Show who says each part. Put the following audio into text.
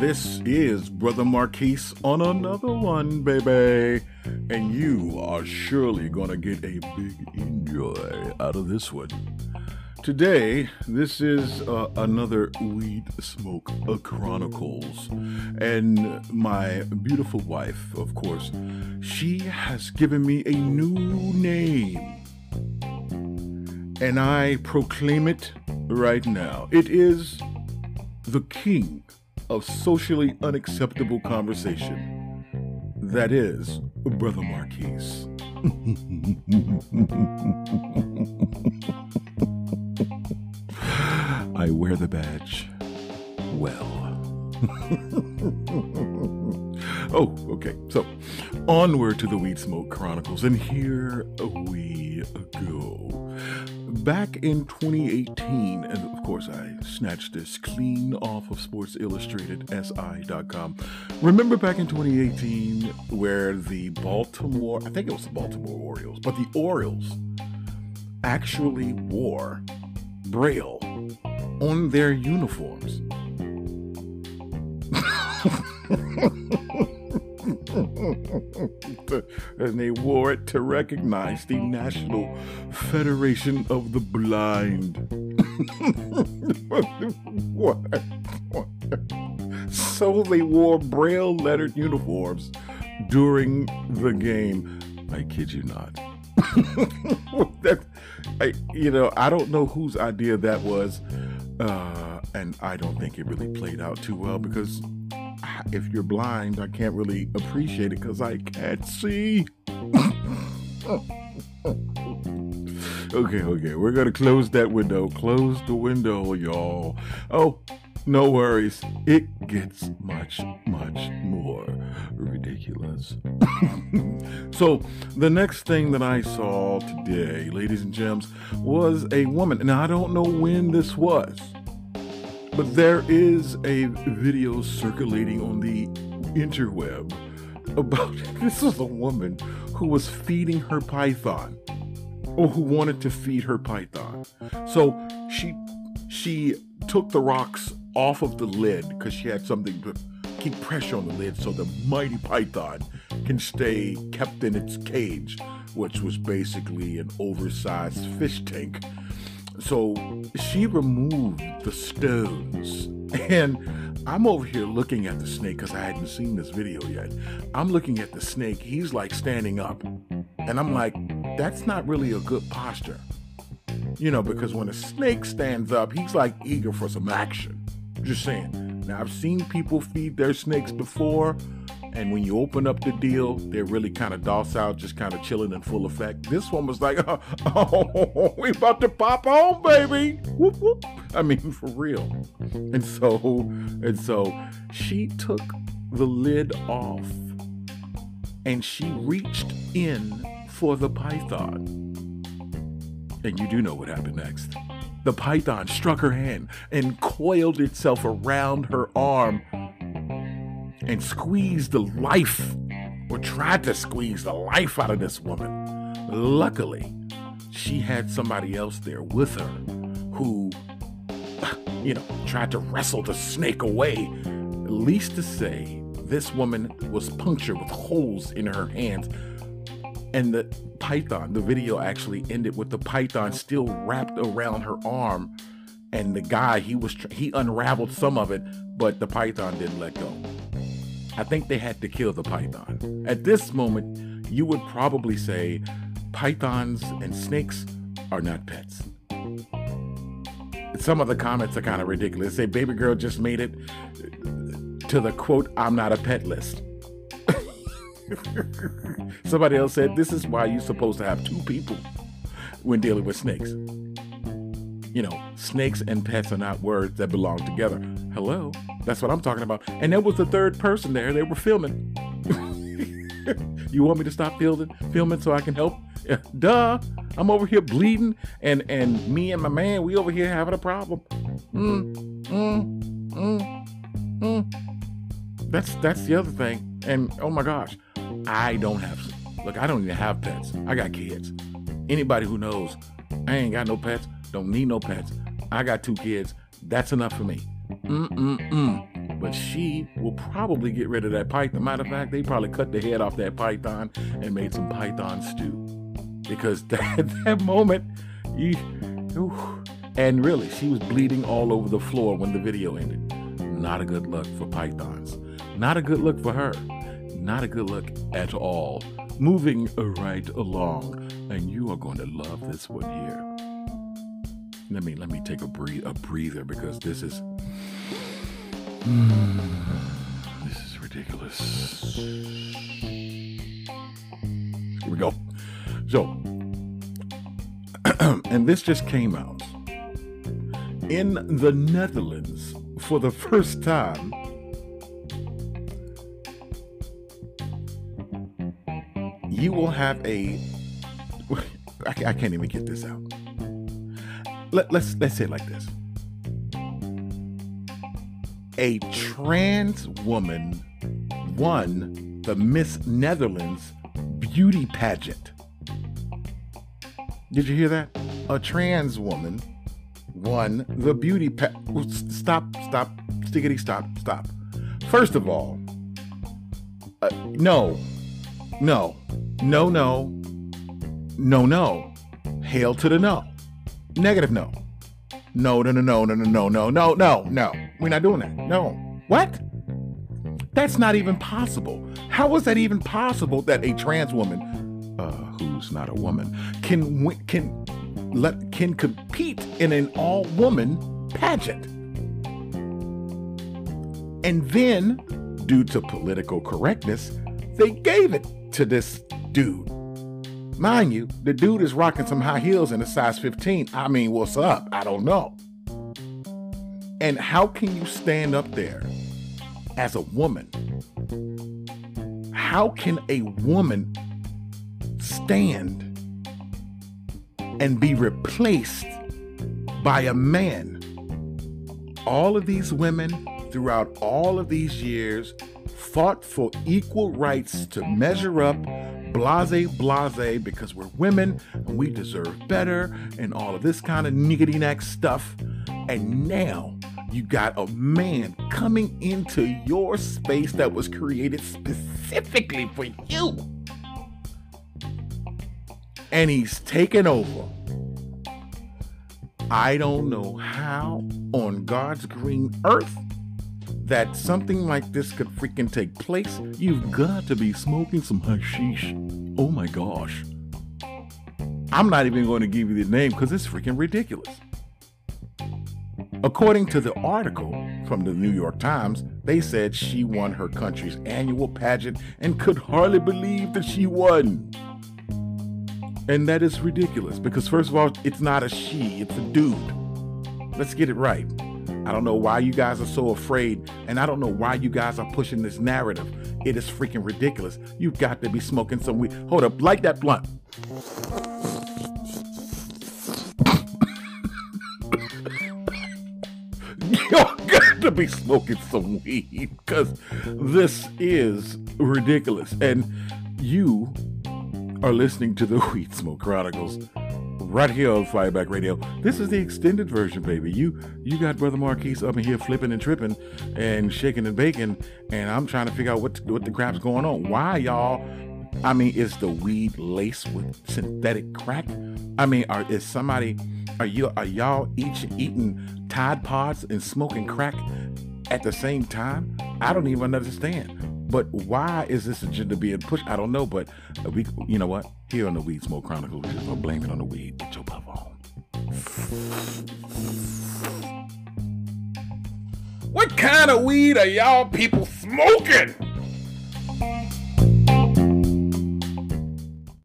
Speaker 1: This is Brother Marquis on another one, baby. And you are surely gonna get a big enjoy out of this one. Today, this is uh, another Weed Smoke uh, Chronicles. And my beautiful wife, of course, she has given me a new name. And I proclaim it right now. It is the king of socially unacceptable conversation. That is Brother Marquis. I wear the badge well. oh, okay. So, onward to the Weed Smoke Chronicles, and here we go. Back in 2018, and of course, I snatched this clean off of Sports Illustrated, SI.com. Remember back in 2018 where the Baltimore, I think it was the Baltimore Orioles, but the Orioles actually wore Braille on their uniforms. and they wore it to recognize the National Federation of the Blind. what? So they wore braille lettered uniforms during the game. I kid you not. that, I, you know, I don't know whose idea that was, uh, and I don't think it really played out too well because if you're blind, I can't really appreciate it because I can't see. okay, okay, we're gonna close that window. Close the window, y'all. Oh, no worries. It gets much, much more ridiculous. so, the next thing that I saw today, ladies and gents, was a woman. Now, I don't know when this was. But there is a video circulating on the interweb about this is a woman who was feeding her python or who wanted to feed her python. So she she took the rocks off of the lid because she had something to keep pressure on the lid so the mighty python can stay kept in its cage, which was basically an oversized fish tank so she removed the stones. And I'm over here looking at the snake because I hadn't seen this video yet. I'm looking at the snake. He's like standing up. And I'm like, that's not really a good posture. You know, because when a snake stands up, he's like eager for some action. Just saying. Now, I've seen people feed their snakes before, and when you open up the deal, they're really kind of docile, just kind of chilling in full effect. This one was like, oh, we about to pop on, baby. Whoop, whoop. I mean, for real. And so, and so she took the lid off and she reached in for the python. And you do know what happened next. The python struck her hand and coiled itself around her arm and squeezed the life, or tried to squeeze the life out of this woman. Luckily, she had somebody else there with her who, you know, tried to wrestle the snake away. At least to say, this woman was punctured with holes in her hands. And the python, the video actually ended with the python still wrapped around her arm. And the guy, he was he unraveled some of it, but the python didn't let go. I think they had to kill the python. At this moment, you would probably say pythons and snakes are not pets. Some of the comments are kind of ridiculous. They say baby girl just made it to the quote, I'm not a pet list. Somebody else said this is why you're supposed to have two people when dealing with snakes. You know, snakes and pets are not words that belong together. Hello? That's what I'm talking about. And there was the third person there. They were filming. you want me to stop filming, filming so I can help? Duh. I'm over here bleeding, and and me and my man, we over here having a problem. Mm, mm, mm, mm. That's that's the other thing. And oh my gosh, I don't have. Look, I don't even have pets. I got kids. Anybody who knows, I ain't got no pets. Don't need no pets. I got two kids. That's enough for me. Mm-mm-mm. but she will probably get rid of that python. Matter of fact, they probably cut the head off that python and made some python stew. Because that, that moment, you, and really, she was bleeding all over the floor when the video ended. Not a good look for pythons. Not a good look for her. Not a good look at all. Moving right along, and you are going to love this one here. Let me let me take a breathe a breather because this is mm, this is ridiculous. Here we go. So, and this just came out in the Netherlands for the first time. You will have a. I can't even get this out let, let's let's say it like this. A trans woman won the Miss Netherlands beauty pageant. Did you hear that? A trans woman won the beauty pageant. Stop, stop, stickity, stop, stop. First of all, uh, no, no, no, no, no, no. Hail to the no. Negative no. No, no, no, no, no, no, no, no, no, no. We're not doing that. No. What? That's not even possible. How is that even possible that a trans woman, uh, who's not a woman, can can let can compete in an all woman pageant? And then, due to political correctness, they gave it to this dude. Mind you, the dude is rocking some high heels in a size 15. I mean, what's up? I don't know. And how can you stand up there as a woman? How can a woman stand and be replaced by a man? All of these women throughout all of these years fought for equal rights to measure up blase blase because we're women and we deserve better and all of this kind of niggity neck stuff. And now you got a man coming into your space that was created specifically for you. And he's taken over. I don't know how on God's green earth that something like this could freaking take place, you've got to be smoking some hashish. Oh my gosh. I'm not even going to give you the name because it's freaking ridiculous. According to the article from the New York Times, they said she won her country's annual pageant and could hardly believe that she won. And that is ridiculous because, first of all, it's not a she, it's a dude. Let's get it right. I don't know why you guys are so afraid, and I don't know why you guys are pushing this narrative. It is freaking ridiculous. You've got to be smoking some weed. Hold up, light that blunt. You got to be smoking some weed because this is ridiculous. And you are listening to the Weed Smoke Chronicles right here on Fireback Radio. This is the extended version, baby. You you got Brother Marquis up in here flipping and tripping and shaking and baking, and I'm trying to figure out what what the crap's going on. Why y'all? I mean, is the weed laced with synthetic crack? I mean, are is somebody are you are y'all each eating Tide Pods and smoking crack at the same time? I don't even understand. But why is this agenda being pushed? I don't know. But we, you know what? Here on the Weed Smoke Chronicles, just gonna blame it on the weed. Get your puff on. What kind of weed are y'all people smoking?